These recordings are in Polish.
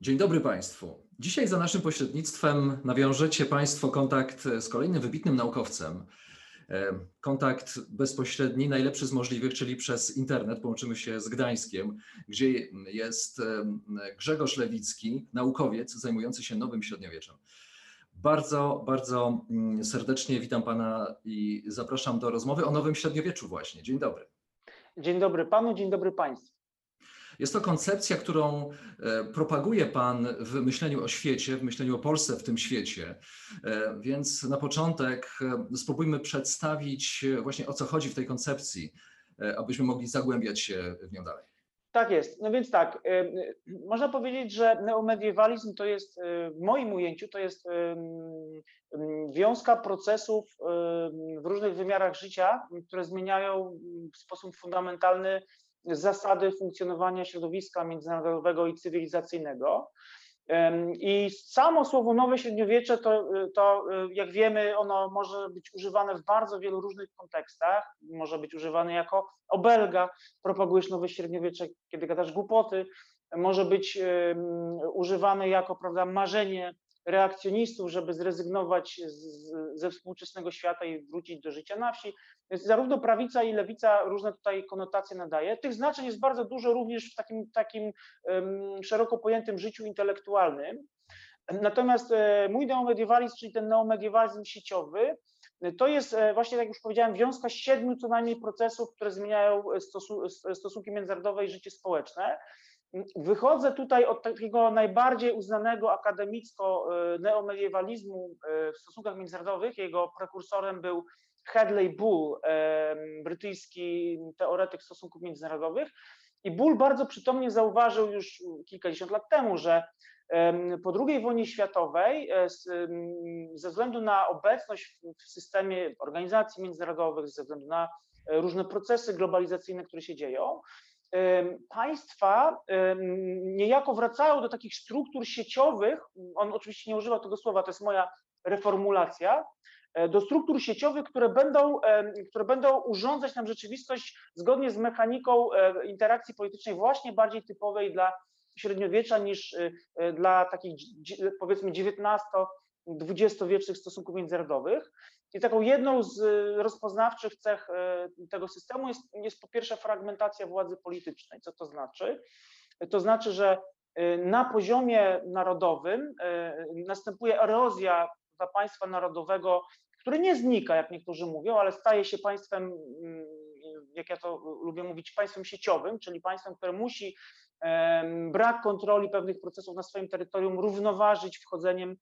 Dzień dobry Państwu. Dzisiaj za naszym pośrednictwem nawiążecie Państwo kontakt z kolejnym wybitnym naukowcem. E, kontakt bezpośredni, najlepszy z możliwych, czyli przez internet. Połączymy się z Gdańskiem, gdzie jest e, Grzegorz Lewicki, naukowiec zajmujący się nowym średniowieczem. Bardzo, bardzo mm, serdecznie witam Pana i zapraszam do rozmowy o nowym średniowieczu właśnie. Dzień dobry. Dzień dobry Panu, dzień dobry Państwu. Jest to koncepcja, którą e, propaguje Pan w myśleniu o świecie, w myśleniu o Polsce w tym świecie. E, więc na początek e, spróbujmy przedstawić właśnie o co chodzi w tej koncepcji, abyśmy mogli zagłębiać się w nią dalej. Tak jest. No więc tak, można powiedzieć, że neomediewalizm to jest w moim ujęciu to jest wiązka procesów w różnych wymiarach życia, które zmieniają w sposób fundamentalny zasady funkcjonowania środowiska międzynarodowego i cywilizacyjnego. I samo słowo nowe średniowiecze, to, to jak wiemy, ono może być używane w bardzo wielu różnych kontekstach. Może być używane jako obelga, propagujesz nowe średniowiecze, kiedy gadasz głupoty. Może być używane jako prawda, marzenie reakcjonistów, żeby zrezygnować z, ze współczesnego świata i wrócić do życia na wsi. Więc zarówno prawica i lewica różne tutaj konotacje nadaje. Tych znaczeń jest bardzo dużo również w takim, takim um, szeroko pojętym życiu intelektualnym. Natomiast e, mój neomediewalizm, czyli ten neomediewalizm sieciowy, to jest e, właśnie, jak już powiedziałem, wiązka siedmiu co najmniej procesów, które zmieniają stosunki międzynarodowe i życie społeczne. Wychodzę tutaj od takiego najbardziej uznanego akademicko e, neomediewalizmu e, w stosunkach międzynarodowych. Jego prekursorem był Hadley Bull, e, brytyjski teoretyk stosunków międzynarodowych. I Bull bardzo przytomnie zauważył już kilkadziesiąt lat temu, że po II wojnie światowej, ze względu na obecność w systemie organizacji międzynarodowych, ze względu na różne procesy globalizacyjne, które się dzieją, państwa niejako wracają do takich struktur sieciowych, on oczywiście nie używa tego słowa, to jest moja reformulacja, e, do struktur sieciowych, które będą, które będą urządzać nam rzeczywistość zgodnie z mechaniką e, interakcji politycznej właśnie bardziej typowej dla średniowiecza niż e, dla takich powiedzmy XIX-XX-wiecznych stosunków międzynarodowych. I taką jedną z y, rozpoznawczych cech y, tego systemu jest, jest po pierwsze fragmentacja władzy politycznej. Co to znaczy? To znaczy, że y, na poziomie narodowym następuje erozja dla państwa narodowego, które nie znika, jak niektórzy mówią, ale staje się państwem, mm, jak ja to lubię mówić, państwem sieciowym, czyli państwem, które musi brak kontroli pewnych procesów na swoim terytorium równoważyć wchodzeniem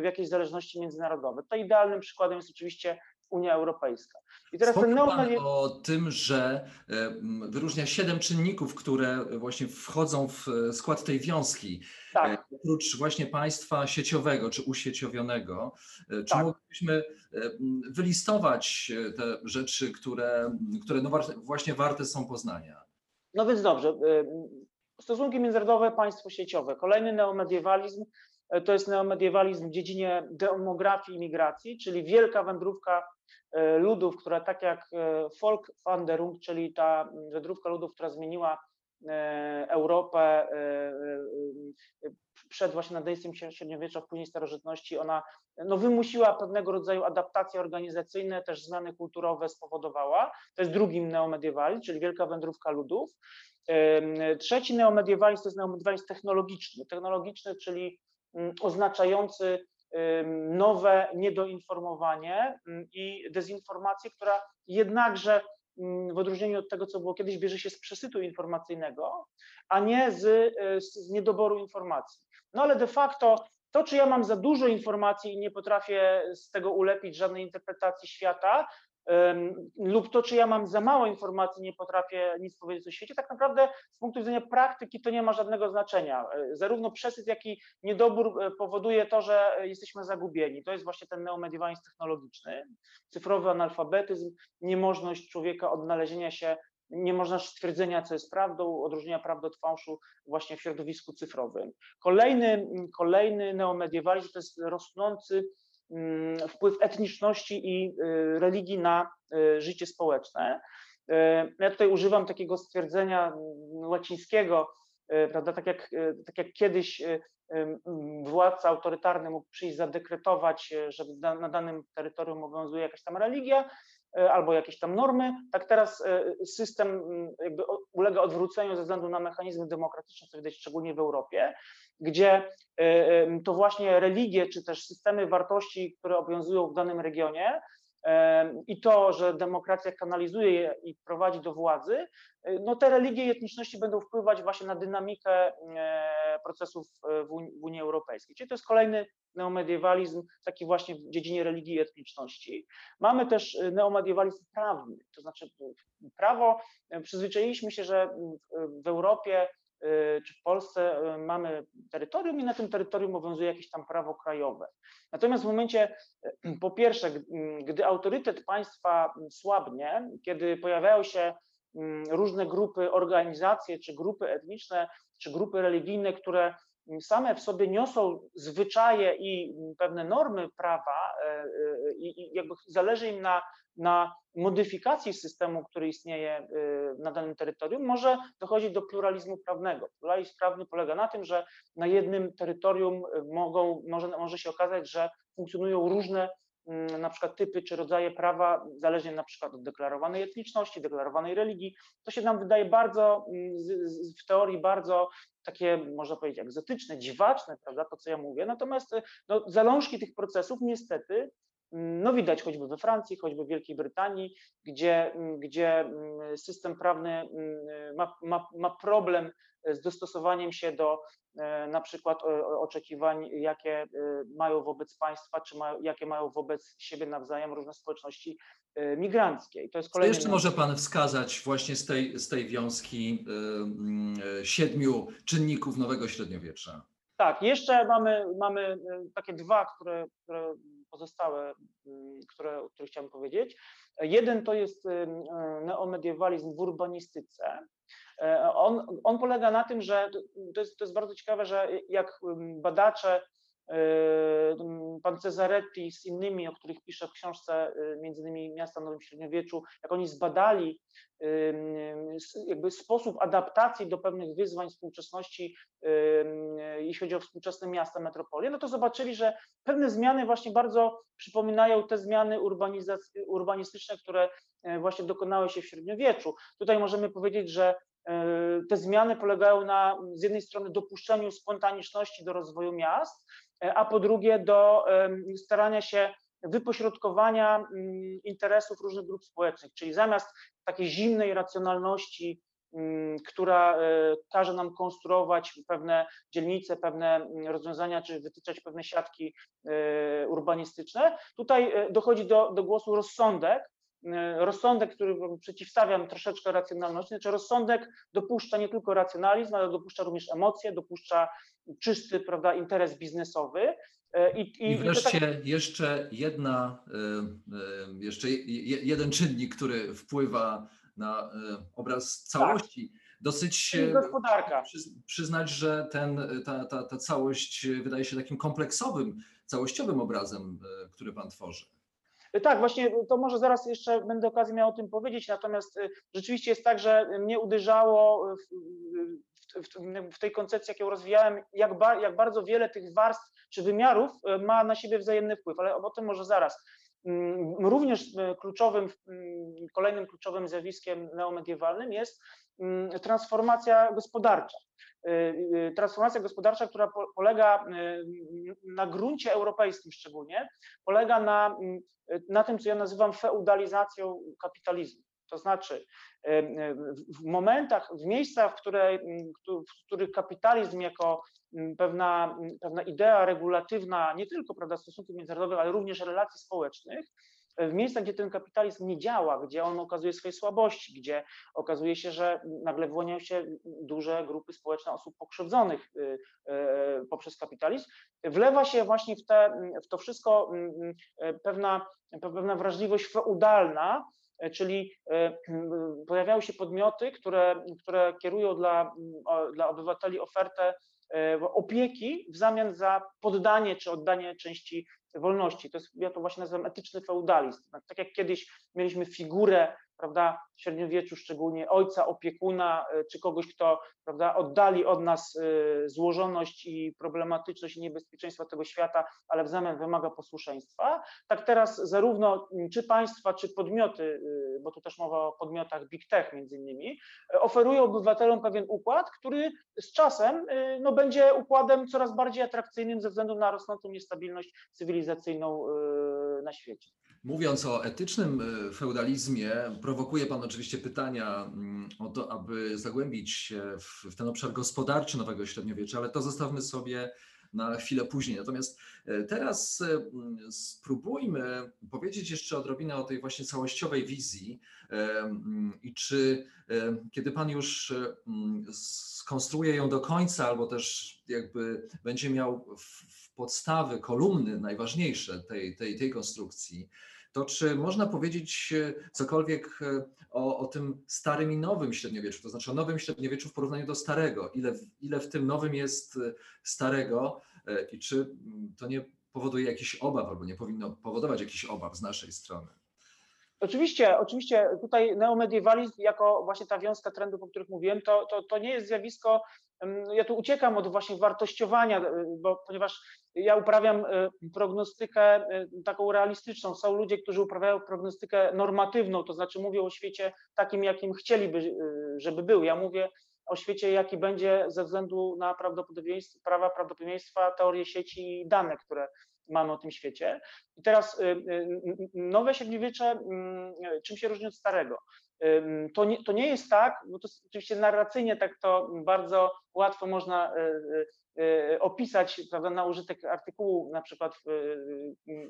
w jakiejś zależności międzynarodowe. To idealnym przykładem jest oczywiście Unia Europejska. I teraz ten pan o tym, że wyróżnia siedem czynników, które właśnie wchodzą w skład tej wiązki. Tak. E, oprócz właśnie państwa sieciowego czy usieciowionego, e, czy tak. moglibyśmy wylistować e, te rzeczy, które, które no właśnie warte są poznania? No więc dobrze. Stosunki międzynarodowe, państwo sieciowe. Kolejny neomediewalizm E, to jest neomediewalizm w dziedzinie demografii i migracji, czyli wielka wędrówka e, ludów, która tak jak Volkswanderung, e, czyli ta wędrówka ludów, która zmieniła Europę przed właśnie nadejściem średniowiecza, później starożytności, ona no, wymusiła pewnego rodzaju adaptacje organizacyjne, też zmiany kulturowe spowodowała. To jest drugi neomediewalizm, czyli wielka wędrówka ludów. Trzeci neomediewalizm to jest neomediewalizm technologiczny. Technologiczny, czyli oznaczający nowe niedoinformowanie mm, i dezinformację, która jednakże mm, w odróżnieniu od tego, co było kiedyś, bierze się z przesytu informacyjnego, a nie z, y, z niedoboru informacji. No ale de facto to, czy ja mam za dużo informacji i nie potrafię z tego ulepić żadnej interpretacji świata, lub to, czy ja mam za mało informacji, nie potrafię nic powiedzieć o świecie, tak naprawdę z punktu widzenia praktyki to nie ma żadnego znaczenia. E, zarówno przesyt, jak i niedobór e, powoduje to, że jesteśmy zagubieni. To jest właśnie ten neomediewalizm technologiczny, cyfrowy analfabetyzm, niemożność człowieka odnalezienia się nie można stwierdzenia, co jest prawdą, odróżnienia prawdy od fałszu właśnie w środowisku cyfrowym. Kolejny, kolejny neomediewalizm to jest rosnący wpływ etniczności i y, religii na y, życie społeczne. Y, ja tutaj używam takiego stwierdzenia mm, łacińskiego, prawda, tak jak, tak jak kiedyś władca autorytarny mógł przyjść zadekretować, że na danym terytorium obowiązuje jakaś tam religia, albo jakieś tam normy, tak teraz e, system mm, jakby ulega odwróceniu ze względu na mechanizmy demokratyczne, co widać szczególnie w Europie, gdzie e, to właśnie religie czy też systemy wartości, które obowiązują w danym regionie, i to, że demokracja kanalizuje je i prowadzi do władzy, no te religie i etniczności będą wpływać właśnie na dynamikę procesów w Unii Europejskiej. Czyli to jest kolejny neomediewalizm, taki właśnie w dziedzinie religii i etniczności. Mamy też neomediewalizm prawny, to znaczy prawo, przyzwyczailiśmy się, że w Europie czy w Polsce mamy terytorium i na tym terytorium obowiązuje jakieś tam prawo krajowe. Natomiast w momencie, po pierwsze, gdy autorytet państwa słabnie, kiedy pojawiają się różne grupy, organizacje, czy grupy etniczne, czy grupy religijne, które same w sobie niosą zwyczaje i pewne normy prawa e, e, i jakby zależy im na, na modyfikacji systemu, który istnieje e, na danym terytorium, może dochodzić do pluralizmu prawnego. Pluralizm prawny polega na tym, że na jednym terytorium mogą, może, może się okazać, że funkcjonują różne na przykład typy czy rodzaje prawa, zależnie na przykład od deklarowanej etniczności, deklarowanej religii. To się nam wydaje bardzo, mm, w teorii bardzo takie, można powiedzieć, egzotyczne, dziwaczne, prawda, to co ja mówię. Natomiast no, zalążki tych procesów niestety mm, no widać choćby we Francji, choćby w Wielkiej Brytanii, gdzie, gdzie system prawny ma, ma, ma problem z dostosowaniem się do e, na przykład oczekiwań, jakie e, mają wobec państwa, czy ma, jakie mają wobec siebie nawzajem różne społeczności e, migranckie. I to jest kolejny... Co jeszcze może Pan wskazać właśnie z tej, z tej wiązki siedmiu czynników nowego średniowiecza? Tak, jeszcze mamy, mamy takie dwa, które, które pozostałe, które, o których chciałbym powiedzieć. Jeden to jest neomediewalizm w urbanistyce, E, on, on polega na tym, że to jest, to jest bardzo ciekawe, że jak badacze, e, pan Cesaretti z innymi, o których piszę w książce, e, między innymi Miasta w Nowym Średniowieczu, jak oni zbadali jakby sposób adaptacji do pewnych wyzwań współczesności, jeśli chodzi o współczesne miasta, metropolie, no to zobaczyli, że pewne zmiany właśnie bardzo przypominają te zmiany urbanistyczne, które właśnie dokonały się w średniowieczu. Tutaj możemy powiedzieć, że te zmiany polegają na z jednej strony dopuszczeniu spontaniczności do rozwoju miast, a po drugie do starania się wypośrodkowania mm, interesów różnych grup społecznych, czyli zamiast takiej zimnej racjonalności, mm, która e, każe nam konstruować pewne dzielnice, pewne mm, rozwiązania, czy wytyczać pewne siatki urbanistyczne, tutaj dochodzi do, do głosu rozsądek, E, rozsądek, który przeciwstawiam troszeczkę racjonalności, znaczy rozsądek dopuszcza nie tylko racjonalizm, ale dopuszcza również emocje, dopuszcza czysty prawda, interes biznesowy. E, I, i, I wreszcie i tak... jeszcze jedna, e, jeszcze jeden czynnik, który wpływa na obraz całości. Tak. Dosyć gospodarka. przyznać, że ten, ta, ta, ta całość wydaje się takim kompleksowym, całościowym obrazem, który Pan tworzy. Tak, właśnie to może zaraz jeszcze będę okazję miał o tym powiedzieć, natomiast y, rzeczywiście jest tak, że mnie uderzało w, w, w tej koncepcji, jaką rozwijałem, jak, ba, jak bardzo wiele tych warstw czy wymiarów ma na siebie wzajemny wpływ, ale o tym może zaraz. Mm, również y, kluczowym, mm, kolejnym kluczowym zjawiskiem neomediewalnym jest mm, transformacja gospodarcza. Transformacja gospodarcza, która polega na gruncie europejskim szczególnie, polega na na tym, co ja nazywam feudalizacją kapitalizmu. To znaczy, w momentach, w miejscach, w, które, w których kapitalizm jako pewna, pewna idea regulatywna, nie tylko prawda, stosunków międzynarodowych, ale również relacji społecznych, w miejscach, gdzie ten kapitalizm nie działa, gdzie on okazuje swoje słabości, gdzie okazuje się, że nagle wyłaniają się duże grupy społeczne osób pokrzywdzonych y, y, poprzez kapitalizm, wlewa się właśnie w, te, w to wszystko mm, pewna, pewna wrażliwość feudalna, czyli pojawiają się podmioty, które, które kierują dla, dla obywateli ofertę E, opieki w zamian za poddanie czy oddanie części wolności. To jest, ja to właśnie nazywam etyczny feudalizm. Tak jak kiedyś mieliśmy figurę prawda, w średniowieczu szczególnie ojca, opiekuna, e, czy kogoś, kto prawda, oddali od nas e, złożoność i problematyczność i niebezpieczeństwa tego świata, ale w zamian wymaga posłuszeństwa. Tak teraz zarówno czy państwa, czy podmioty, e, bo tu też mowa o podmiotach big tech między innymi, oferują obywatelom pewien układ, który z czasem no, będzie układem coraz bardziej atrakcyjnym ze względu na rosnącą niestabilność cywilizacyjną na świecie. Mówiąc o etycznym e, feudalizmie, prowokuje Pan oczywiście pytania mm, o to, aby zagłębić się w, ten obszar gospodarczy nowego średniowiecza, ale to zostawmy sobie na chwilę później. Natomiast e, teraz e, mm, spróbujmy powiedzieć jeszcze odrobinę o tej właśnie całościowej wizji mm, i czy kiedy Pan już skonstruuje ją do końca, albo też jakby będzie miał w podstawy, kolumny najważniejsze tej, tej, tej konstrukcji, to czy można powiedzieć e, cokolwiek e, o, o tym starym i nowym średniowieczu, to znaczy o nowym średniowieczu w porównaniu do starego? Ile, ile w tym nowym jest e, starego i czy to nie powoduje jakichś obaw albo nie powinno powodować jakichś obaw z naszej strony? Oczywiście, oczywiście tutaj neomediewalizm jako właśnie ta wiązka trendów, o których mówiłem, to, to, to nie jest zjawisko ja tu uciekam od właśnie wartościowania, e, bo ponieważ ja uprawiam e, prognostykę e, taką realistyczną. Są ludzie, którzy uprawiają prognostykę normatywną, to znaczy mówią o świecie takim, jakim chcieliby, żeby był. Ja mówię o świecie, jaki będzie ze względu na prawdopodobieństwo, prawa prawdopodobieństwa, teorie sieci i dane, które mamy o tym świecie. I teraz nowe średniowiecze, mm, czym się różni od starego? To nie, to nie jest tak, bo to oczywiście narracyjnie tak to bardzo łatwo można e, opisać prawda, na użytek artykułu, na przykład,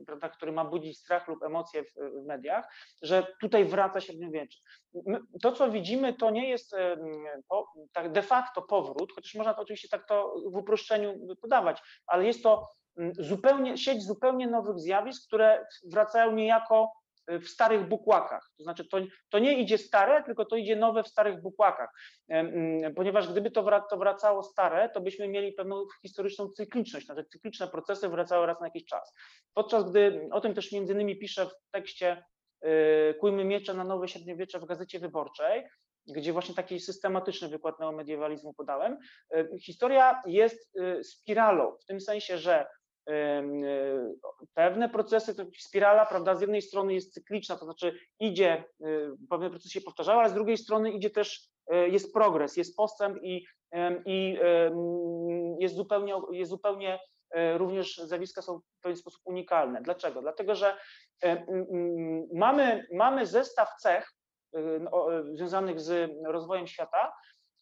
prawda, który ma budzić strach lub emocje w, w, mediach, że tutaj wraca średniowiecze. To, co widzimy, to nie jest tak de facto powrót, chociaż można to oczywiście tak to w uproszczeniu podawać, ale jest to zupełnie, sieć zupełnie nowych zjawisk, które wracają niejako w starych bukłakach. To znaczy, to, to nie idzie stare, tylko to idzie nowe w starych bukłakach. Mm, ponieważ gdyby to, wracało stare, to byśmy mieli pewną historyczną cykliczność, znaczy cykliczne procesy wracały raz na jakiś czas. Podczas gdy, o tym też między innymi piszę w tekście y, Kujmy miecze na nowe średniowiecze w Gazecie Wyborczej, gdzie właśnie taki systematyczny wykład neomediewalizmu podałem. Y, historia jest y, spiralą, w tym sensie, że pewne procesy, to spirala, prawda, z jednej strony jest cykliczna, to znaczy idzie, e, pewne procesy się powtarzają, ale z drugiej strony idzie też, e, jest progres, jest postęp i, i jest zupełnie, jest zupełnie również zjawiska są w pewien sposób unikalne. Dlaczego? Dlatego, że mamy, mamy zestaw cech związanych z rozwojem świata,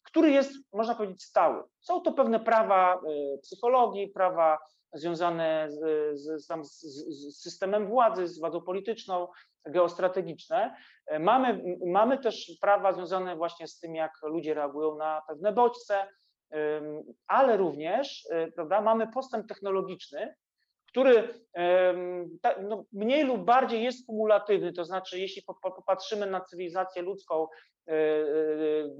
który jest, można powiedzieć, stały. Są to pewne prawa psychologii, prawa związane z, z, z, z, systemem władzy, z władzą polityczną, geostrategiczne. Mamy, mamy też prawa związane właśnie z tym, jak ludzie reagują na pewne bodźce, ale również prawda, mamy postęp technologiczny, który no, mniej lub bardziej jest kumulatywny, to znaczy jeśli popatrzymy na cywilizację ludzką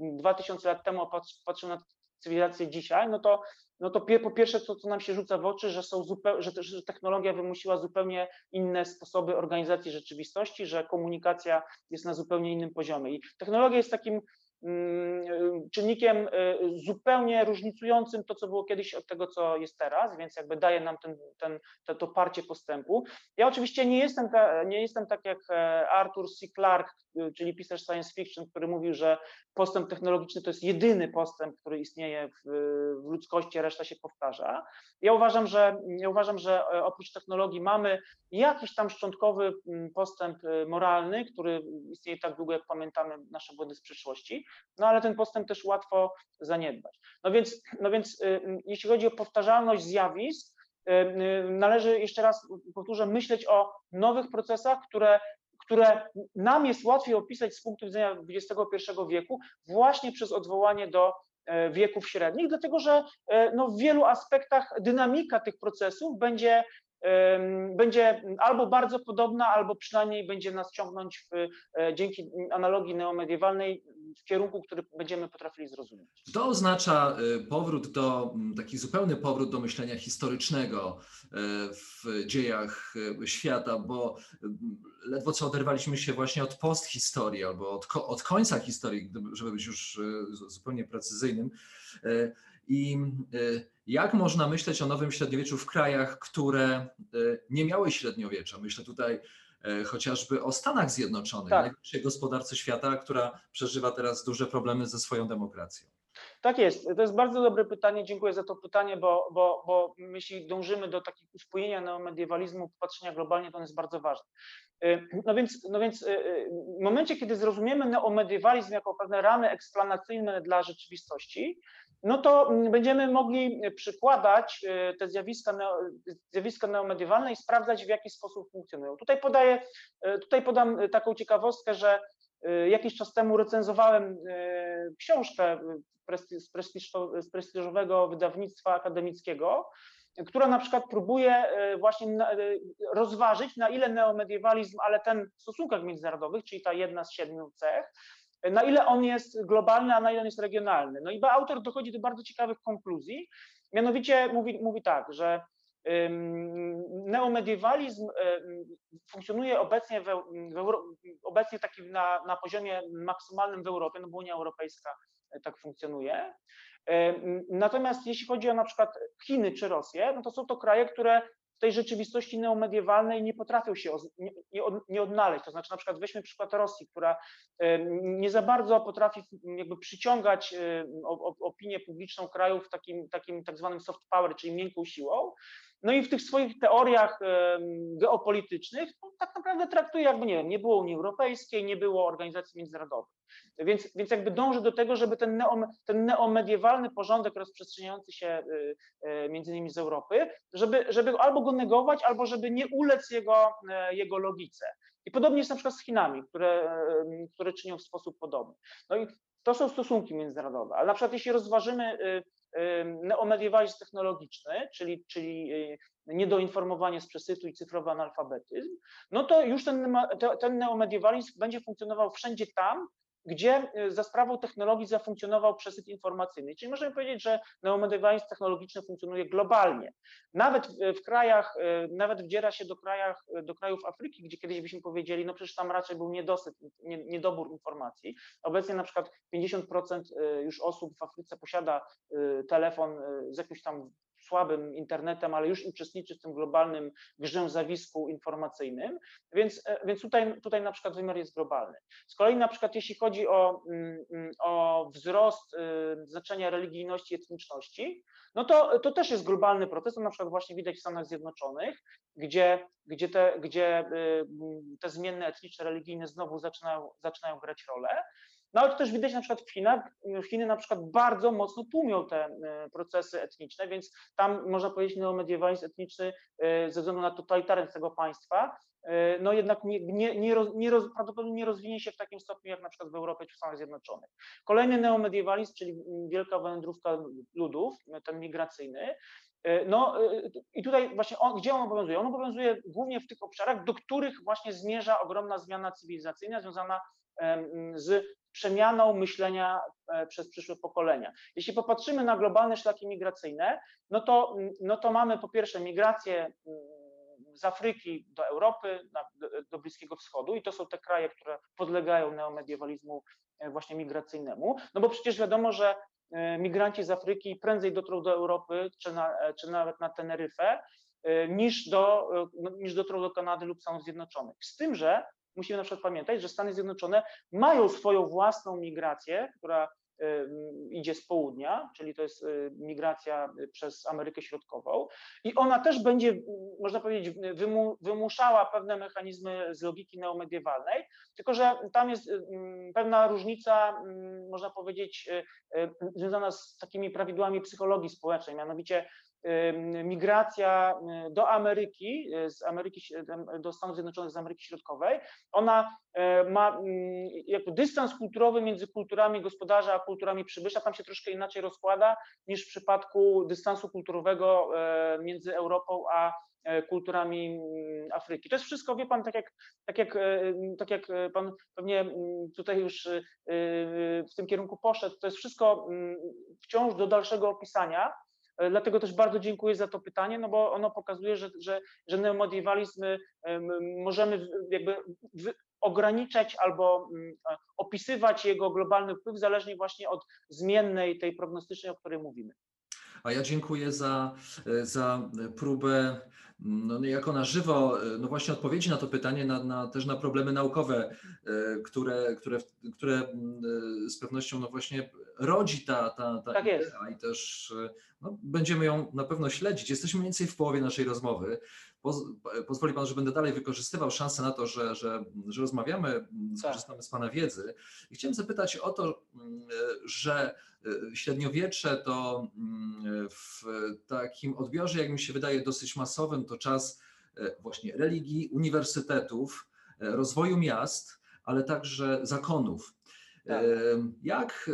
2000 lat temu, patrzymy na cywilizację dzisiaj, no to no to po pierwsze, to co nam się rzuca w oczy, że, są zupeł, że, że technologia wymusiła zupełnie inne sposoby organizacji rzeczywistości, że komunikacja jest na zupełnie innym poziomie. I technologia jest takim czynnikiem y, zupełnie różnicującym to, co było kiedyś od tego, co jest teraz, więc jakby daje nam ten, ten, to, to parcie postępu. Ja oczywiście nie jestem, ta, nie jestem tak jak e, Arthur C. Clarke, y, czyli pisarz science fiction, który mówił, że postęp technologiczny to jest jedyny postęp, który istnieje w, w ludzkości, reszta się powtarza. Ja uważam, że, ja uważam, że e, oprócz technologii mamy jakiś tam szczątkowy mm, postęp moralny, który istnieje tak długo, jak pamiętamy nasze błędy z przyszłości, no ale ten postęp też łatwo zaniedbać. No więc, no więc y, jeśli chodzi o powtarzalność zjawisk, y, należy jeszcze raz powtórzę, myśleć o nowych procesach, które które nam jest łatwiej opisać z punktu widzenia XXI wieku, właśnie przez odwołanie do wieków średnich, dlatego że no, w wielu aspektach dynamika tych procesów będzie będzie albo bardzo podobna, albo przynajmniej będzie nas ciągnąć w, e, dzięki analogii neomediewalnej w kierunku, który będziemy potrafili zrozumieć. To oznacza e, powrót do, taki zupełny powrót do myślenia historycznego e, w dziejach świata, bo ledwo co oderwaliśmy się właśnie od posthistorii albo od, od końca historii, żeby być już zupełnie precyzyjnym. I jak można myśleć o nowym średniowieczu w krajach, które nie miały średniowiecza? Myślę tutaj chociażby o Stanach Zjednoczonych, tak. największej gospodarce świata, która przeżywa teraz duże problemy ze swoją demokracją. Tak jest. To jest bardzo dobre pytanie. Dziękuję za to pytanie, bo, bo, bo jeśli dążymy do takiego uspójnienia neomediewalizmu, patrzenia globalnie, to on jest bardzo ważny. No więc, no więc w momencie, kiedy zrozumiemy neomediewalizm jako pewne ramy eksplanacyjne dla rzeczywistości, no to mm, będziemy mogli przykładać e, te zjawiska, zjawiska neomediewalne i sprawdzać, w jaki sposób funkcjonują. Tutaj podaję, e, tutaj podam taką ciekawostkę, że e, jakiś czas temu recenzowałem książkę z prestiżowego wydawnictwa akademickiego, która na przykład próbuje właśnie rozważyć, na ile neomediewalizm, ale ten w stosunkach międzynarodowych, czyli ta jedna z siedmiu cech, na ile on jest globalny, a na ile on jest regionalny. No i autor dochodzi do bardzo ciekawych konkluzji, mianowicie mówi, mówi tak, że neomediewalizm funkcjonuje obecnie, w, obecnie taki na, na poziomie maksymalnym w Europie, no bo Unia Europejska e, tak funkcjonuje. Natomiast jeśli chodzi o na przykład Chiny czy Rosję, no to są to kraje, które w tej rzeczywistości neomediewalnej nie potrafią się nie, odnaleźć. To znaczy na przykład weźmy przykład Rosji, która nie za bardzo potrafi jakby przyciągać opinię publiczną krajów takim, takim tak zwanym soft power, czyli miękką siłą, no i w tych swoich teoriach geopolitycznych no, tak naprawdę traktuje jakby, nie wiem, nie było Unii Europejskiej, nie było organizacji międzynarodowych. Więc, więc jakby dąży do tego, żeby ten, neo, ten neomediewalny porządek rozprzestrzeniający się y, y, między innymi z Europy, żeby, żeby albo go negować, albo żeby nie ulec jego, y, jego logice. I podobnie jest na przykład z Chinami, które, które czynią w sposób podobny. No i to są stosunki międzynarodowe, ale na przykład jeśli rozważymy neomediewalizm technologiczny, czyli, czyli y, niedoinformowanie z przesytu i cyfrowy analfabetyzm, no to już ten, ten neomediewalizm będzie funkcjonował wszędzie tam, gdzie y, za sprawą technologii zafunkcjonował przesyt informacyjny. Czyli możemy powiedzieć, że neomediewalizm technologiczny funkcjonuje globalnie. Nawet w krajach, y, nawet wdziera się do, krajach, do krajów Afryki, gdzie kiedyś byśmy powiedzieli, no przecież tam raczej był niedosyt, niedobór informacji. Obecnie na przykład 50% y, już osób w Afryce posiada telefon z jakimś tam słabym internetem, ale już uczestniczy w tym globalnym grze zawisku informacyjnym, więc, e, więc tutaj, tutaj na przykład wymiar jest globalny. Z kolei na przykład jeśli chodzi o, mm, mm, o wzrost y, znaczenia religijności i etniczności, no to, to też jest globalny proces, to na przykład właśnie widać w Stanach Zjednoczonych, gdzie, gdzie, te, gdzie y, te zmienne etniczne, religijne znowu zaczynają, zaczynają grać rolę. No ale to też widać na przykład w Chinach. Chiny na przykład bardzo mocno tłumią te e, procesy etniczne, więc tam można powiedzieć neomediewalizm etniczny e, ze względu na totalitaryzm tego państwa, e, no jednak nie, nie, nie, nie roz, prawdopodobnie nie rozwinie się w takim stopniu jak na przykład w Europie czy w Stanach Zjednoczonych. Kolejny neomediewalizm, czyli wielka wędrówka ludów, ten migracyjny, no i tutaj właśnie on, gdzie on obowiązuje? On obowiązuje głównie w tych obszarach, do których właśnie zmierza ogromna zmiana cywilizacyjna związana z przemianą myślenia e, przez przyszłe pokolenia. Jeśli popatrzymy na globalne szlaki migracyjne, no to, no to mamy po pierwsze migrację mm, z Afryki do Europy, do, Bliskiego Wschodu i to są te kraje, które podlegają neomediewalizmu e, właśnie migracyjnemu, no bo przecież wiadomo, że e, migranci z Afryki prędzej dotrą do Europy, czy, na, czy nawet na Teneryfę, niż, do, no, niż dotrą do Kanady lub Stanów Zjednoczonych. Z tym, że musimy na przykład pamiętać, że Stany Zjednoczone mają swoją własną migrację, która idzie z południa, czyli to jest y, migracja przez Amerykę Środkową i ona też będzie, można powiedzieć, wymuszała pewne mechanizmy z logiki neomediewalnej, tylko że tam jest y, pewna różnica, można powiedzieć, y, związana z takimi prawidłami psychologii społecznej, mianowicie migracja do Ameryki, z Ameryki, do Stanów Zjednoczonych z Ameryki Środkowej, ona ma mm, jakby dystans kulturowy między kulturami gospodarza a kulturami przybysza, tam się troszkę inaczej rozkłada niż w przypadku dystansu kulturowego między Europą a E, kulturami Afryki. To jest wszystko, wie pan, tak jak, tak jak, e, tak jak e, pan pewnie tutaj już w tym kierunku poszedł, to jest wszystko wciąż do dalszego opisania. Dlatego też bardzo dziękuję za to pytanie, no bo ono pokazuje, że, że, że neomediewalizm możemy jakby ograniczać albo opisywać jego globalny wpływ zależnie właśnie od zmiennej tej prognostycznej, o której mówimy. A ja dziękuję za, za próbę no, jako na żywo, no właśnie odpowiedzi na to pytanie, na, na, też na problemy naukowe, e, które, które, które e, z pewnością no właśnie rodzi ta, ta, ta tak idea jest. i też no, będziemy ją na pewno śledzić. Jesteśmy mniej więcej w połowie naszej rozmowy. Poz, pozwoli Pan, że będę dalej wykorzystywał szansę na to, że, że, że rozmawiamy, tak. skorzystamy z Pana wiedzy. I chciałem zapytać o to, mm, że e, średniowiecze to mm, w takim odbiorze, jak mi się wydaje, dosyć masowym, to czas e, właśnie religii, uniwersytetów, e, rozwoju miast, ale także zakonów. Tak. Jak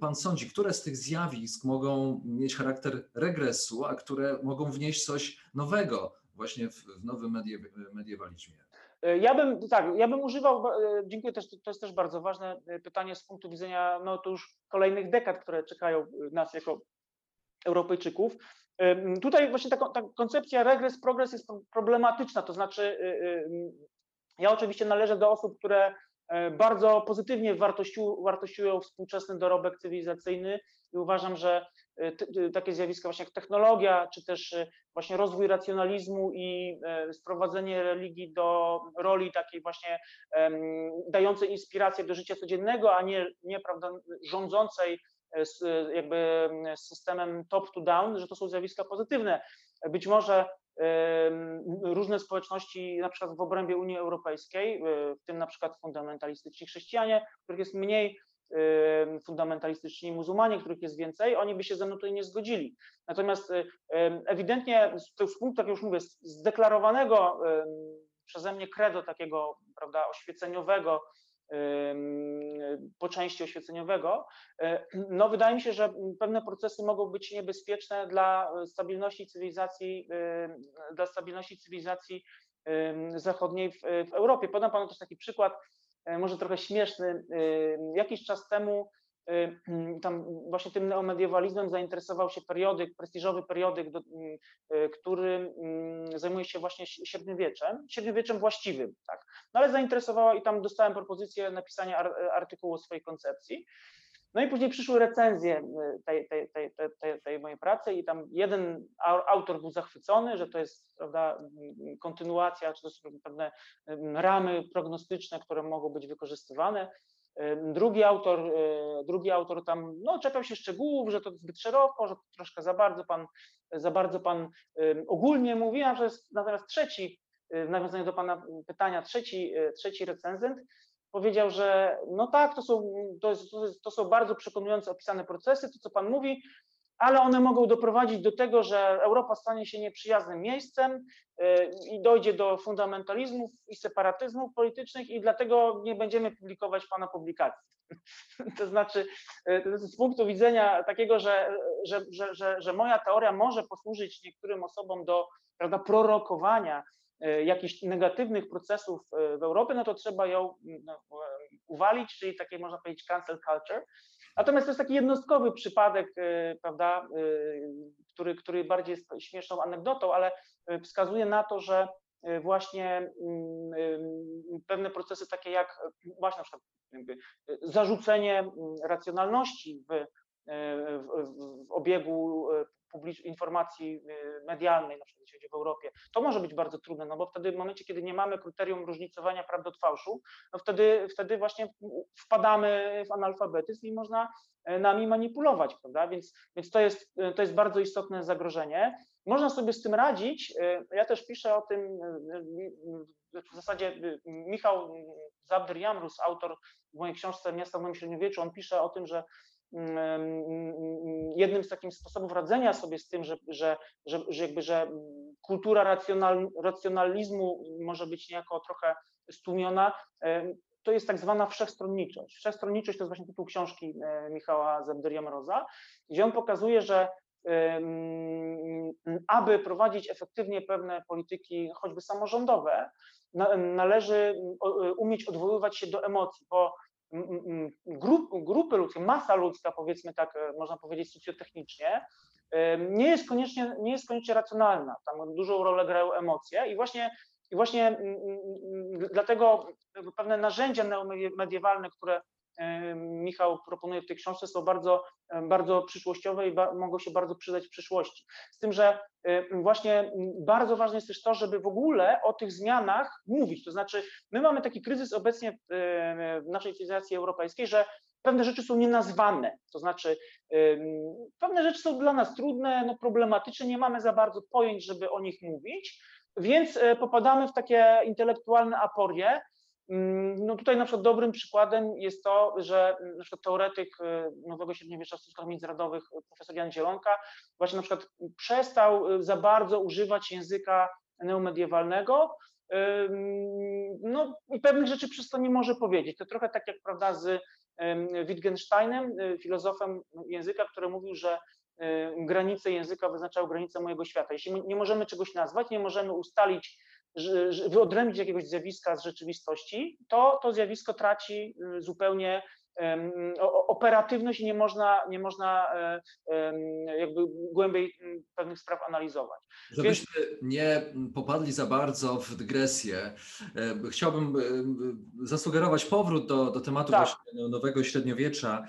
pan sądzi, które z tych zjawisk mogą mieć charakter regresu, a które mogą wnieść coś nowego właśnie w, w nowym medie, mediewalizmie? E, ja bym, tak, ja bym używał, e, dziękuję też, to jest też bardzo ważne e, pytanie z punktu widzenia, no to już kolejnych dekad, które czekają nas jako Europejczyków. Tutaj właśnie ta, ta koncepcja regres, progres jest problematyczna, to znaczy ja oczywiście należę do osób, które bardzo pozytywnie wartościują współczesny dorobek cywilizacyjny i uważam, że Y, takie zjawiska właśnie jak technologia, czy też y, właśnie rozwój racjonalizmu i e, sprowadzenie religii do roli takiej właśnie dającej inspirację do życia codziennego, a nie, nie prawda, rządzącej e, jakby systemem top to down, że to są zjawiska pozytywne. Być może różne społeczności, na przykład w obrębie Unii Europejskiej, e, w tym na przykład fundamentalistyczni chrześcijanie, których jest mniej fundamentalistyczni muzułmanie, których jest więcej, oni by się ze mną tutaj nie zgodzili. Natomiast ewidentnie z, punktu, jak już mówię, zdeklarowanego przeze mnie credo takiego, prawda, oświeceniowego, po części oświeceniowego, e, no wydaje mi się, że pewne procesy mogą być niebezpieczne dla stabilności cywilizacji, dla stabilności cywilizacji zachodniej w, w Europie. Podam panu też taki przykład. E, może trochę śmieszny. E, jakiś czas temu tam właśnie tym neomediewalizmem zainteresował się periodyk, prestiżowy periodyk, do, który zajmuje się właśnie średniowieczem, średniowieczem właściwym, tak. No ale zainteresowała i tam dostałem propozycję napisania artykułu o swojej koncepcji. No i później przyszły recenzje y, tej, tej, tej, tej, tej mojej pracy i tam jeden autor był zachwycony, że to jest prawda, kontynuacja, czy to są pewne ramy prognostyczne, które mogą być wykorzystywane. Drugi autor, y, drugi autor tam no, czepiał się szczegółów, że to zbyt szeroko, że to troszkę za bardzo pan, za bardzo pan ogólnie mówi, natomiast trzeci, y, w nawiązaniu do pana pytania, trzeci, trzeci recenzent powiedział, że no tak, to są, to, jest, to są bardzo przekonujące opisane procesy, to co Pan mówi, ale one mogą doprowadzić do tego, że Europa stanie się nieprzyjaznym miejscem y, i dojdzie do fundamentalizmów i separatyzmów politycznych i dlatego nie będziemy publikować Pana publikacji. To znaczy, y, z punktu widzenia takiego, że, że, że, że, moja teoria może posłużyć niektórym osobom do prawda, prorokowania E, jakichś negatywnych procesów w Europie, no to trzeba ją no, uwalić, czyli takie można powiedzieć cancel culture. Natomiast to jest taki jednostkowy przypadek, prawda, który, który bardziej jest śmieszną anegdotą, ale wskazuje na to, że właśnie pewne procesy takie jak właśnie na przykład zarzucenie racjonalności w, w, w obiegu informacji y, medialnej, na przykład w Europie, to może być bardzo trudne, no bo wtedy w momencie, kiedy nie mamy kryterium różnicowania prawdy od fałszu, no wtedy, wtedy właśnie wpadamy w analfabetyzm i można e, nami manipulować, prawda? Więc, więc to, jest, to jest bardzo istotne zagrożenie. Można sobie z tym radzić. E, ja też piszę o tym, e, w zasadzie Michał Zabdyr Jamrus, autor w mojej książce Miasta w moim średniowieczu, on pisze o tym, że jednym z takich sposobów radzenia sobie z tym, że, że, że, że jakby, że kultura racjonal, racjonalizmu może być niejako trochę stłumiona, to jest tak zwana wszechstronniczość. Wszechstronniczość to jest właśnie tytuł książki e, Michała Zabderia-Mroza, gdzie on pokazuje, że aby prowadzić efektywnie pewne polityki, choćby samorządowe, należy umieć odwoływać się do emocji, bo grup, grupy ludzkie, masa ludzka, powiedzmy tak, e, można powiedzieć socjotechnicznie, nie jest koniecznie, nie jest koniecznie racjonalna. Tam dużą rolę grają emocje i właśnie, i właśnie dlatego pewne narzędzia neomediewalne, które Michał proponuje w tej książce, są bardzo, bardzo przyszłościowe i mogą się bardzo przydać w przyszłości. Z tym, że właśnie bardzo ważne jest też to, żeby w ogóle o tych zmianach mówić. To znaczy, my mamy taki kryzys obecnie w naszej cywilizacji europejskiej, że pewne rzeczy są nienazwane, to znaczy pewne rzeczy są dla nas trudne, no problematyczne, nie mamy za bardzo pojęć, żeby o nich mówić, więc e, popadamy w takie intelektualne aporie, no tutaj na przykład dobrym przykładem jest to, że mm, na przykład teoretyk y, nowego średniowiecza w stosunkach międzynarodowych y, profesor Jan Zielonka właśnie na przykład przestał y, za bardzo używać języka neomediewalnego, no i pewnych rzeczy przez to nie może powiedzieć. To trochę tak jak prawda z Wittgensteinem, filozofem języka, który mówił, że granice języka wyznaczają granice mojego świata. Jeśli nie możemy czegoś nazwać, nie możemy ustalić wyodrębnić jakiegoś zjawiska z rzeczywistości, to to zjawisko traci y, zupełnie operatywność i nie można, nie można e, jakby głębiej pewnych spraw analizować. Żebyśmy Więc... nie popadli za bardzo w dygresję, e, chciałbym e, zasugerować powrót do, do tematu tak. właśnie nowego średniowiecza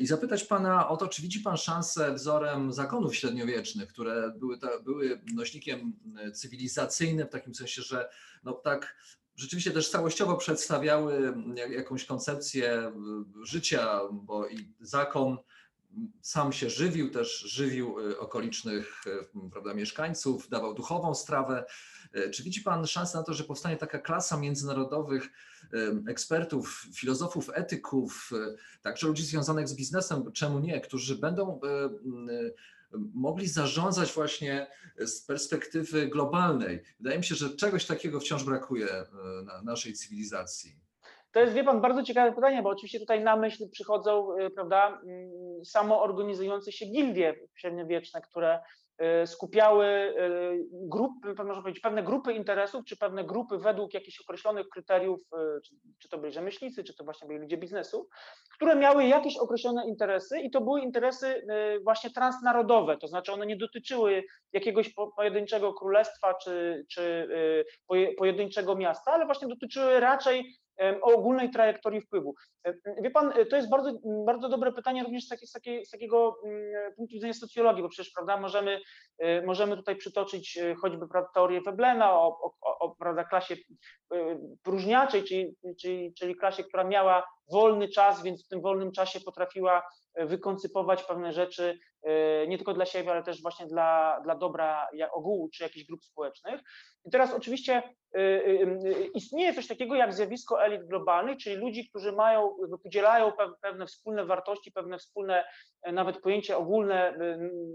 i zapytać Pana o to, czy widzi Pan szansę wzorem zakonów średniowiecznych, które były, były nośnikiem cywilizacyjnym w takim sensie, że no tak rzeczywiście też całościowo przedstawiały jakąś koncepcję życia, bo i zakon sam się żywił, też żywił y, okolicznych y, prawda, mieszkańców, dawał duchową strawę. Y, czy widzi Pan szansę na to, że powstanie taka klasa międzynarodowych ekspertów, filozofów, etyków, także ludzi związanych z biznesem, czemu nie, którzy będą mogli zarządzać właśnie z perspektywy globalnej. Wydaje mi się, że czegoś takiego wciąż brakuje e, na naszej cywilizacji. To jest, wie pan, bardzo ciekawe pytanie, bo oczywiście tutaj na myśl przychodzą, e, prawda, mm, samoorganizujące się gildie średniowieczne, które skupiały e, grupy, można powiedzieć, pewne grupy interesów, czy pewne grupy według jakichś określonych kryteriów, e, czy, czy to byli rzemieślnicy, czy to właśnie byli ludzie biznesu, które miały jakieś określone interesy i to były interesy właśnie transnarodowe, to znaczy one nie dotyczyły jakiegoś pojedynczego królestwa, czy, czy pojedynczego miasta, ale właśnie dotyczyły raczej o ogólnej trajektorii wpływu. Wie pan, to jest bardzo, bardzo dobre pytanie również z, takiej, z, z takiego mm, punktu widzenia socjologii, bo przecież prawda, możemy, e, możemy tutaj przytoczyć e, choćby teorię Weblena o, o, o prawda, klasie e, próżniaczej, czyli, czyli, czyli klasie, która miała wolny czas, więc w tym wolnym czasie potrafiła wykoncypować pewne rzeczy nie tylko dla siebie, ale też właśnie dla, dla dobra ogółu czy jakichś grup społecznych. I teraz oczywiście y, istnieje coś takiego jak zjawisko elit globalnych, czyli ludzi, którzy mają, podzielają pewne wspólne wartości, pewne wspólne e, nawet pojęcie ogólne,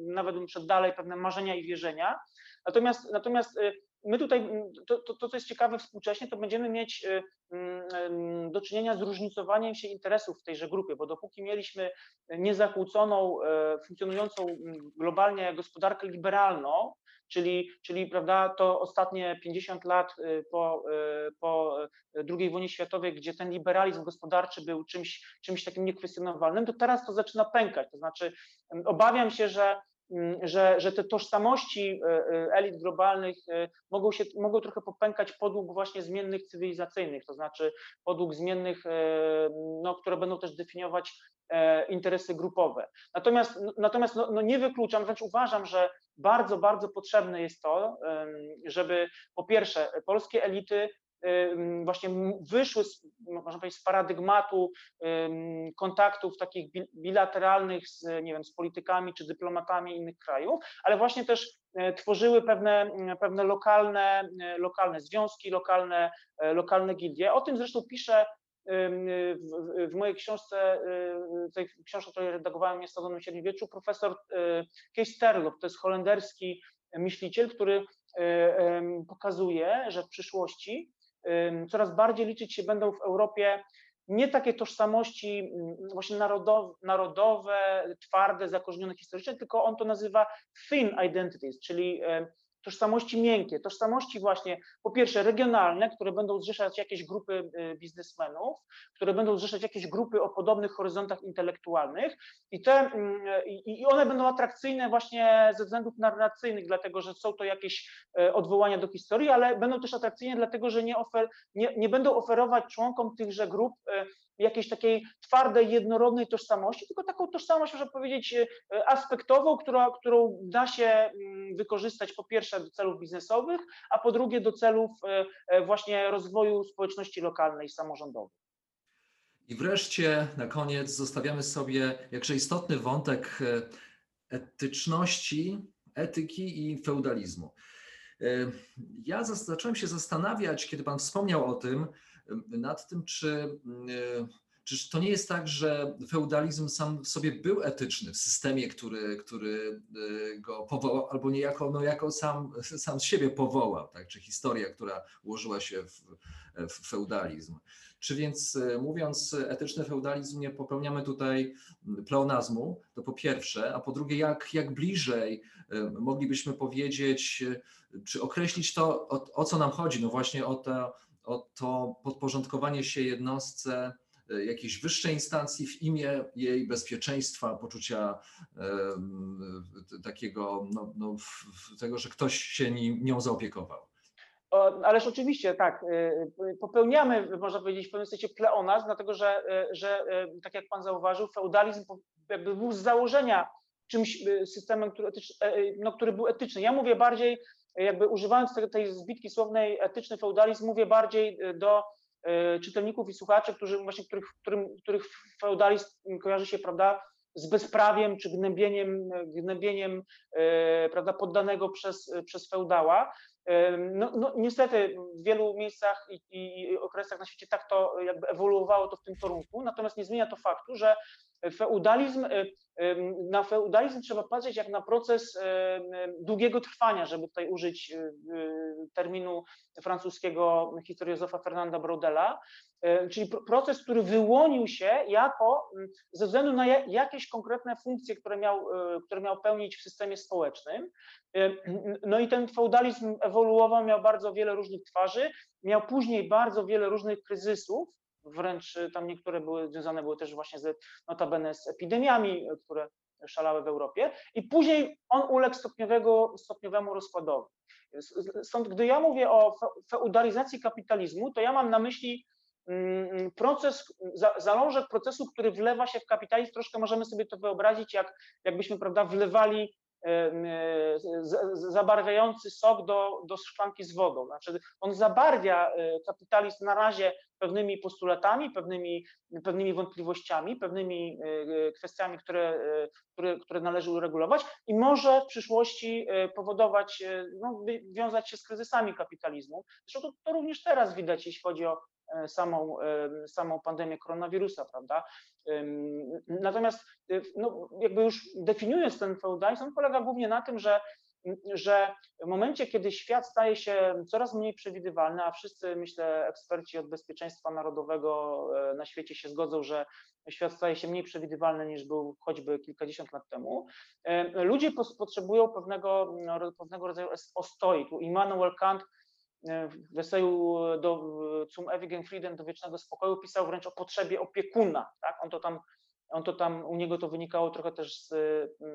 nawet przed dalej pewne marzenia i wierzenia. Natomiast, natomiast my tutaj, to, to, to, co jest ciekawe współcześnie, to będziemy mieć do czynienia z różnicowaniem się interesów w tejże grupie, bo dopóki mieliśmy niezakłóconą, e, funkcjonującą globalnie gospodarkę liberalną, czyli, czyli prawda, to ostatnie 50 lat y, po, y, po II wojnie światowej, gdzie ten liberalizm gospodarczy był czymś, czymś takim niekwestionowalnym, to teraz to zaczyna pękać. To znaczy, obawiam się, że że, że te tożsamości y, elit globalnych mogą, się, mogą trochę popękać podług właśnie zmiennych cywilizacyjnych, to znaczy podług zmiennych, no, które będą też definiować e, interesy grupowe. Natomiast, natomiast no, no nie wykluczam, wręcz uważam, że bardzo, bardzo potrzebne jest to, żeby po pierwsze polskie elity właśnie wyszły, z, można powiedzieć, z paradygmatu kontaktów takich bilateralnych z, nie wiem, z politykami czy dyplomatami innych krajów, ale właśnie też e, tworzyły pewne, pewne lokalne, e, lokalne związki, lokalne, e, lokalne gildie. O tym zresztą pisze w, w mojej książce, tej książce, której redagowałem jest w Średniowieczu, profesor Kees Terlow, to jest holenderski myśliciel, który pokazuje, że w przyszłości coraz bardziej liczyć się będą w Europie nie takie tożsamości właśnie narodowe, narodowe twarde, zakorzenione historycznie, tylko on to nazywa thin identities, czyli tożsamości miękkie, tożsamości właśnie po pierwsze regionalne, które będą zrzeszać jakieś grupy y, biznesmenów, które będą zrzeszać jakieś grupy o podobnych horyzontach intelektualnych i, te, mm, i one będą atrakcyjne właśnie ze względów narracyjnych, dlatego że są to jakieś e, odwołania do historii, ale będą też atrakcyjne dlatego, że nie, ofer, nie, nie będą oferować członkom tychże grup e, jakiejś takiej twardej, jednorodnej tożsamości, tylko taką tożsamość, można powiedzieć, e, aspektową, która, którą da się mm, wykorzystać po pierwsze do celów biznesowych, a po drugie do celów e, e, właśnie rozwoju społeczności lokalnej, samorządowej. I wreszcie na koniec zostawiamy sobie jakże istotny wątek etyczności, etyki i feudalizmu. Ja zacząłem się zastanawiać, kiedy Pan wspomniał o tym, nad tym, czy, mm, czy to nie jest tak, że feudalizm sam w sobie był etyczny w systemie, który, który y, go powołał, albo niejako no jako sam, sam z siebie powołał, tak? czy historia, która ułożyła się w, w feudalizm. Czy więc y, mówiąc etyczny feudalizm, nie popełniamy tutaj pleonazmu, to po pierwsze, a po drugie, jak, jak bliżej y, moglibyśmy powiedzieć, czy określić to, o, o co nam chodzi, no właśnie o to, o to podporządkowanie się jednostce e, jakiejś wyższej instancji w imię jej bezpieczeństwa, poczucia takiego, no, no, tego, że ktoś się nią zaopiekował. ależ oczywiście tak, e, popełniamy, można powiedzieć, w pewnym sensie pleonazm, dlatego że, e, że tak jak pan zauważył, feudalizm jakby był z założenia czymś systemem, który, no, który był etyczny. Ja mówię bardziej jakby używając tej, tej zbitki słownej etyczny feudalizm, mówię bardziej y, do y, czytelników i słuchaczy, którzy właśnie, których, którym, których feudalizm kojarzy się, prawda, z bezprawiem czy gnębieniem, gnębieniem y, prawda, poddanego przez, przez feudała. No, no, niestety w wielu miejscach i, i, okresach na świecie tak to jakby ewoluowało to w tym kierunku, natomiast nie zmienia to faktu, że feudalizm, na feudalizm trzeba patrzeć jak na proces długiego trwania, żeby tutaj użyć y, terminu francuskiego historiozofa Fernanda Braudela, czyli proces, który wyłonił się jako, ze względu na jakieś konkretne funkcje, które miał, które miał pełnić w systemie społecznym. No i ten feudalizm ewoluował, miał bardzo wiele różnych twarzy, miał później bardzo wiele różnych kryzysów, wręcz y, tam niektóre były związane były też właśnie z notabene z epidemiami, y, które szalały w Europie i później on uległ stopniowego, stopniowemu rozkładowi. Stąd gdy ja mówię o feudalizacji kapitalizmu, to ja mam na myśli mm, proces, zalążek procesu, który wlewa się w kapitalizm, troszkę możemy sobie to wyobrazić, jak, jakbyśmy prawda, wlewali zabarwiający sok do, do szklanki z wodą. Znaczy on zabarwia e, kapitalizm na razie pewnymi postulatami, pewnymi, pewnymi wątpliwościami, pewnymi e, kwestiami, które, które, które należy uregulować i może w przyszłości powodować, no, wiązać się z kryzysami kapitalizmu. Zresztą to, to również teraz widać, jeśli chodzi o E, samą, e, samą pandemię koronawirusa, prawda? Natomiast e, no, jakby już definiując ten feudalizm, on polega głównie na tym, że że w momencie, kiedy świat staje się coraz mniej przewidywalny, a wszyscy, myślę, eksperci od bezpieczeństwa narodowego na świecie się zgodzą, że świat staje się mniej przewidywalny niż był choćby kilkadziesiąt lat temu, ludzie potrzebują pewnego, pewnego rodzaju ostoi. Tu Immanuel Kant w eseju do Zum ewigen Frieden, do wiecznego spokoju, pisał wręcz o potrzebie opiekuna. Tak? On to tam on to tam, u niego to wynikało trochę też z,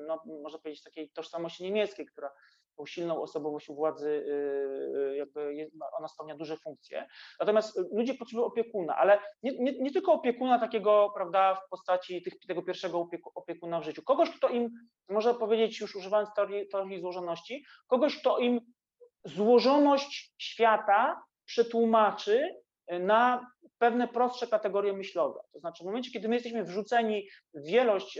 no, można powiedzieć, takiej tożsamości niemieckiej, która tą silną osobowością władzy, y, y, jakby ona spełnia duże funkcje. Natomiast ludzie potrzebują opiekuna, ale nie, nie, nie tylko opiekuna takiego, prawda, w postaci tych, tego pierwszego opieku, opiekuna w życiu. Kogoś, kto im, można powiedzieć, już używając teorii, teorii złożoności, kogoś, kto im złożoność świata przetłumaczy na pewne prostsze kategorie myślowe. To znaczy w momencie, kiedy my jesteśmy wrzuceni w wielość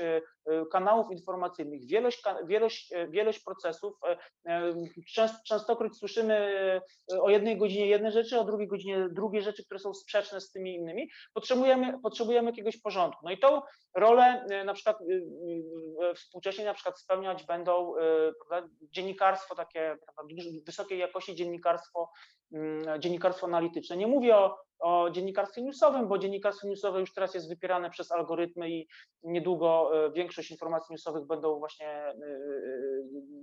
kanałów informacyjnych, wielość, wielość, wielość procesów, częst, częstokroć słyszymy o jednej godzinie jedne rzeczy, o drugiej godzinie drugie rzeczy, które są sprzeczne z tymi innymi, potrzebujemy, potrzebujemy jakiegoś porządku. No i tą rolę na przykład współcześnie na przykład spełniać będą prawda, dziennikarstwo takie prawda, wysokiej jakości dziennikarstwo, mm, dziennikarstwo analityczne. Nie mówię o, o dziennikarstwie newsowym, bo dziennikarstwo newsowe już teraz jest wypierane przez algorytmy i niedługo e, większość informacji newsowych będą właśnie e, e,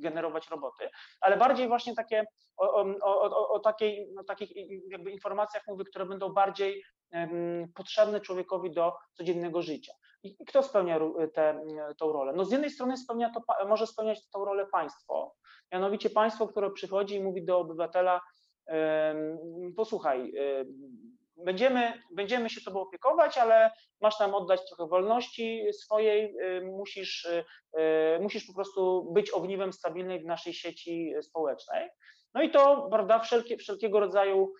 generować roboty, ale bardziej właśnie takie o, o, o, o takiej, takich jakby informacjach mówię, które będą bardziej potrzebne człowiekowi do codziennego życia. I kto spełnia tę rolę? No z jednej strony spełnia to, może spełniać tę rolę państwo, mianowicie państwo, które przychodzi i mówi do obywatela, posłuchaj, będziemy, będziemy się tobą opiekować, ale masz nam oddać trochę wolności swojej, musisz, musisz po prostu być ogniwem stabilnej w naszej sieci społecznej. No i to, prawda, wszelkie, wszelkiego rodzaju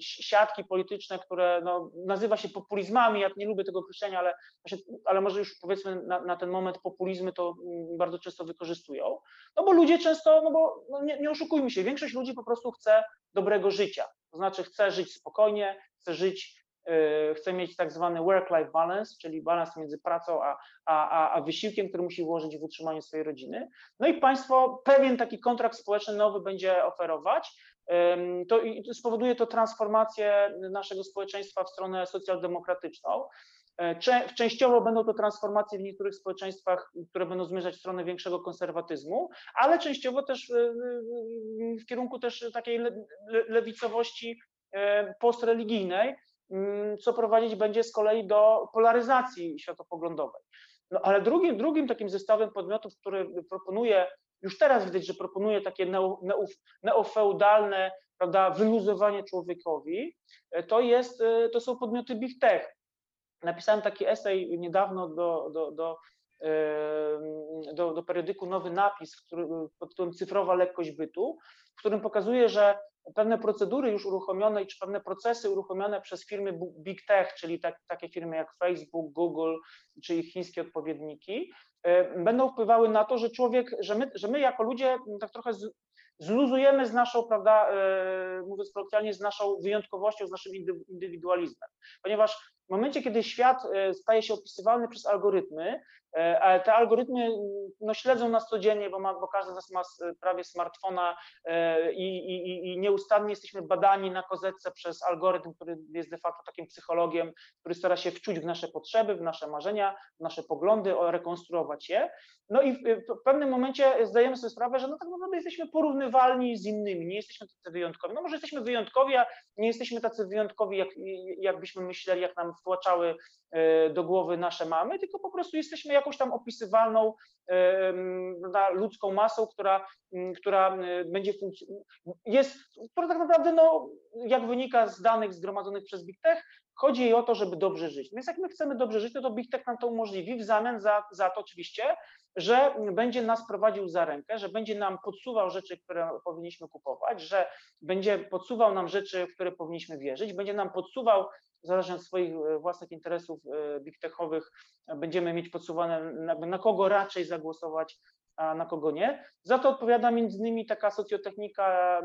siatki polityczne, które no, nazywa się populizmami. Ja nie lubię tego określenia, ale, ale może już powiedzmy na, na, ten moment populizmy to mm, bardzo często wykorzystują. No bo ludzie często, no bo no nie, nie oszukujmy się, większość ludzi po prostu chce dobrego życia. To znaczy chce żyć spokojnie, chce żyć y, chce mieć tak zwany work-life balance, czyli balans między pracą a, a, a wysiłkiem, który musi włożyć w utrzymanie swojej rodziny. No i państwo pewien taki kontrakt społeczny nowy będzie oferować, to spowoduje to transformację naszego społeczeństwa w stronę socjaldemokratyczną. E, częściowo będą to transformacje w niektórych społeczeństwach, które będą zmierzać w stronę większego konserwatyzmu, ale częściowo też e, w kierunku też takiej lewicowości e, postreligijnej, co prowadzić będzie z kolei do polaryzacji światopoglądowej. No, ale drugim, drugim takim zestawem podmiotów, który proponuje już teraz widać, że proponuje takie neo, neo, neofeudalne prawda, wyluzowanie człowiekowi, e, to, jest, e, to są podmioty big tech. Napisałem taki esej niedawno do, do, do, do, do periodyku Nowy Napis który, pod tytułem Cyfrowa lekkość bytu, w którym pokazuje, że pewne procedury już uruchomione, czy pewne procesy uruchomione przez firmy big tech, czyli tak, takie firmy jak Facebook, Google, czy ich chińskie odpowiedniki, będą wpływały na to, że człowiek, że my, że my jako ludzie tak trochę zluzujemy z naszą, prawda, e, mówiąc kolokwialnie, z naszą wyjątkowością, z naszym indywidualizmem. Ponieważ w momencie, kiedy świat e, staje się opisywalny przez algorytmy, E, te algorytmy no, śledzą nas codziennie, bo, ma, bo każdy z nas ma prawie smartfona e, i, i, i nieustannie jesteśmy badani na kozetce przez algorytm, który jest de facto takim psychologiem, który stara się wczuć w nasze potrzeby, w nasze marzenia, w nasze poglądy, rekonstruować je. No i w pewnym momencie zdajemy sobie sprawę, że no tak naprawdę jesteśmy porównywalni z innymi, nie jesteśmy tacy wyjątkowi. No może jesteśmy wyjątkowi, a nie jesteśmy tacy wyjątkowi, jak, jakbyśmy myśleli, jak nam wtłaczały e, do głowy nasze mamy, tylko po prostu jesteśmy jakąś tam opisywalną ludzką masą, która, która będzie funkcjonować, jest, która tak naprawdę, no, jak wynika z danych zgromadzonych przez Big Tech, chodzi jej o to, żeby dobrze żyć. Więc jak my chcemy dobrze żyć, to, to Big Tech nam to umożliwi w zamian za, za to oczywiście, że będzie nas prowadził za rękę, że będzie nam podsuwał rzeczy, które powinniśmy kupować, że będzie podsuwał nam rzeczy, w które powinniśmy wierzyć, będzie nam podsuwał zależnie od swoich e, własnych interesów e, big techowych, będziemy mieć podsuwane, na, kogo raczej zagłosować, a na kogo nie. Za to odpowiada między innymi taka socjotechnika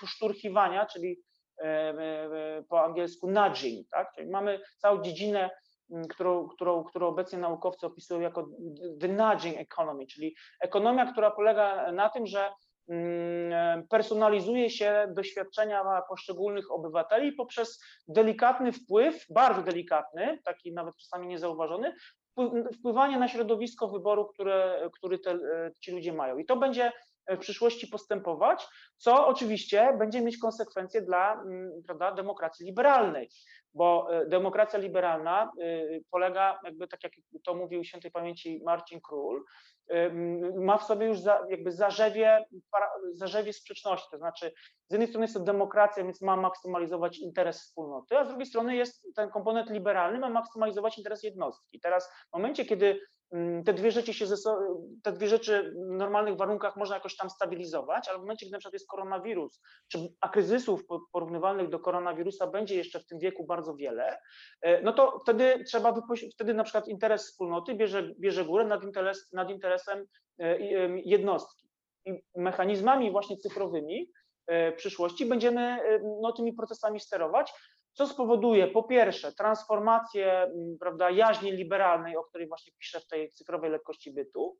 poszturchiwania, czyli e, po angielsku nudging, tak? Czyli mamy całą dziedzinę, którą, którą, którą obecnie naukowcy opisują jako the nudging economy, czyli ekonomia, która polega na tym, że Mm, personalizuje się doświadczenia poszczególnych obywateli poprzez delikatny wpływ, bardzo delikatny, taki nawet czasami niezauważony, wpływanie na środowisko wyboru, które, który te, ci ludzie mają. I to będzie w przyszłości postępować, co oczywiście będzie mieć konsekwencje dla mm, prawda, demokracji liberalnej, bo e, demokracja liberalna y, polega, jakby tak jak to mówił świętej pamięci Marcin Król, ma w sobie już za, jakby zarzewie, zarzewie sprzeczności, to znaczy z jednej strony jest to demokracja, więc ma maksymalizować interes wspólnoty, a z drugiej strony jest ten komponent liberalny, ma maksymalizować interes jednostki. Teraz w momencie, kiedy te dwie rzeczy się ze so- te dwie rzeczy w normalnych warunkach można jakoś tam stabilizować, ale w momencie, gdy na przykład jest koronawirus, czy a kryzysów po- porównywalnych do koronawirusa będzie jeszcze w tym wieku bardzo wiele, e, no to wtedy trzeba wtedy na przykład interes wspólnoty bierze, bierze górę nad, interes, nad interesem e, em, jednostki. I mechanizmami właśnie cyfrowymi e, przyszłości będziemy e, no, tymi procesami sterować, co spowoduje po pierwsze transformację m, prawda, jaźni liberalnej, o której właśnie piszę w tej cyfrowej lekkości bytu,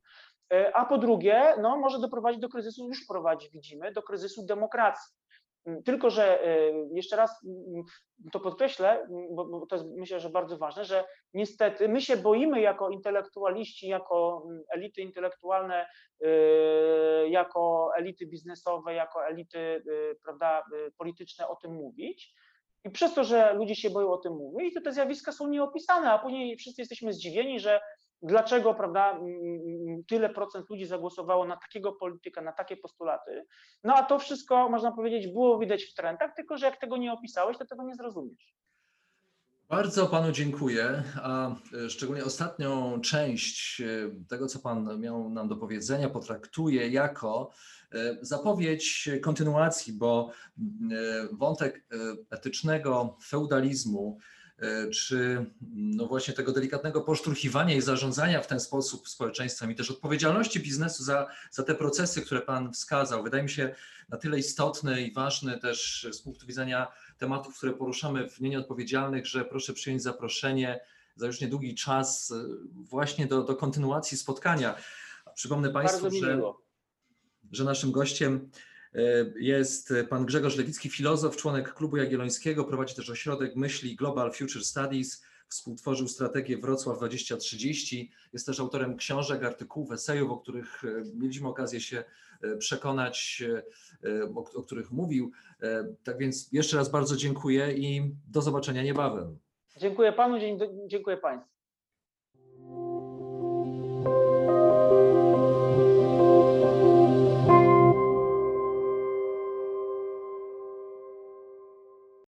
e, a po drugie no, może doprowadzić do kryzysu, już prowadzi, widzimy, do kryzysu demokracji. M, Tylko, że e, jeszcze raz m, to podkreślę, bo, to jest myślę, że bardzo ważne, że niestety my się boimy jako intelektualiści, jako elity intelektualne, e, jako elity biznesowe, jako elity prawda, polityczne o tym mówić. I przez to, że ludzie się boją o tym mówić, to te zjawiska są nieopisane, a później wszyscy jesteśmy zdziwieni, że dlaczego prawda, tyle procent ludzi zagłosowało na takiego polityka, na takie postulaty. No a to wszystko, można powiedzieć, było widać w trendach, tylko że jak tego nie opisałeś, to tego nie zrozumiesz. Bardzo panu dziękuję, a e, szczególnie ostatnią część e, tego, co pan miał nam do powiedzenia, potraktuję jako e, zapowiedź kontynuacji, bo wątek etycznego feudalizmu, czy no właśnie tego delikatnego poszturchiwania i zarządzania w ten sposób społeczeństwem i też odpowiedzialności biznesu za, za te procesy, które pan wskazał, wydaje mi się na tyle istotny i ważny też z punktu widzenia tematów, które poruszamy w Dniu Nieodpowiedzialnych, że proszę przyjąć zaproszenie za już niedługi czas e, właśnie do, do kontynuacji spotkania. Przypomnę Państwu, że, że naszym gościem e, jest pan Grzegorz Lewicki, filozof, członek Klubu Jagiellońskiego, prowadzi też ośrodek myśli Global Future Studies, współtworzył strategię Wrocław 2030, jest też autorem książek, artykułów, esejów, o których e, mieliśmy okazję się e, przekonać, e, o, o których mówił. E, Tak więc jeszcze raz bardzo dziękuję i do zobaczenia niebawem. Dziękuję panu, dziękuję państwu.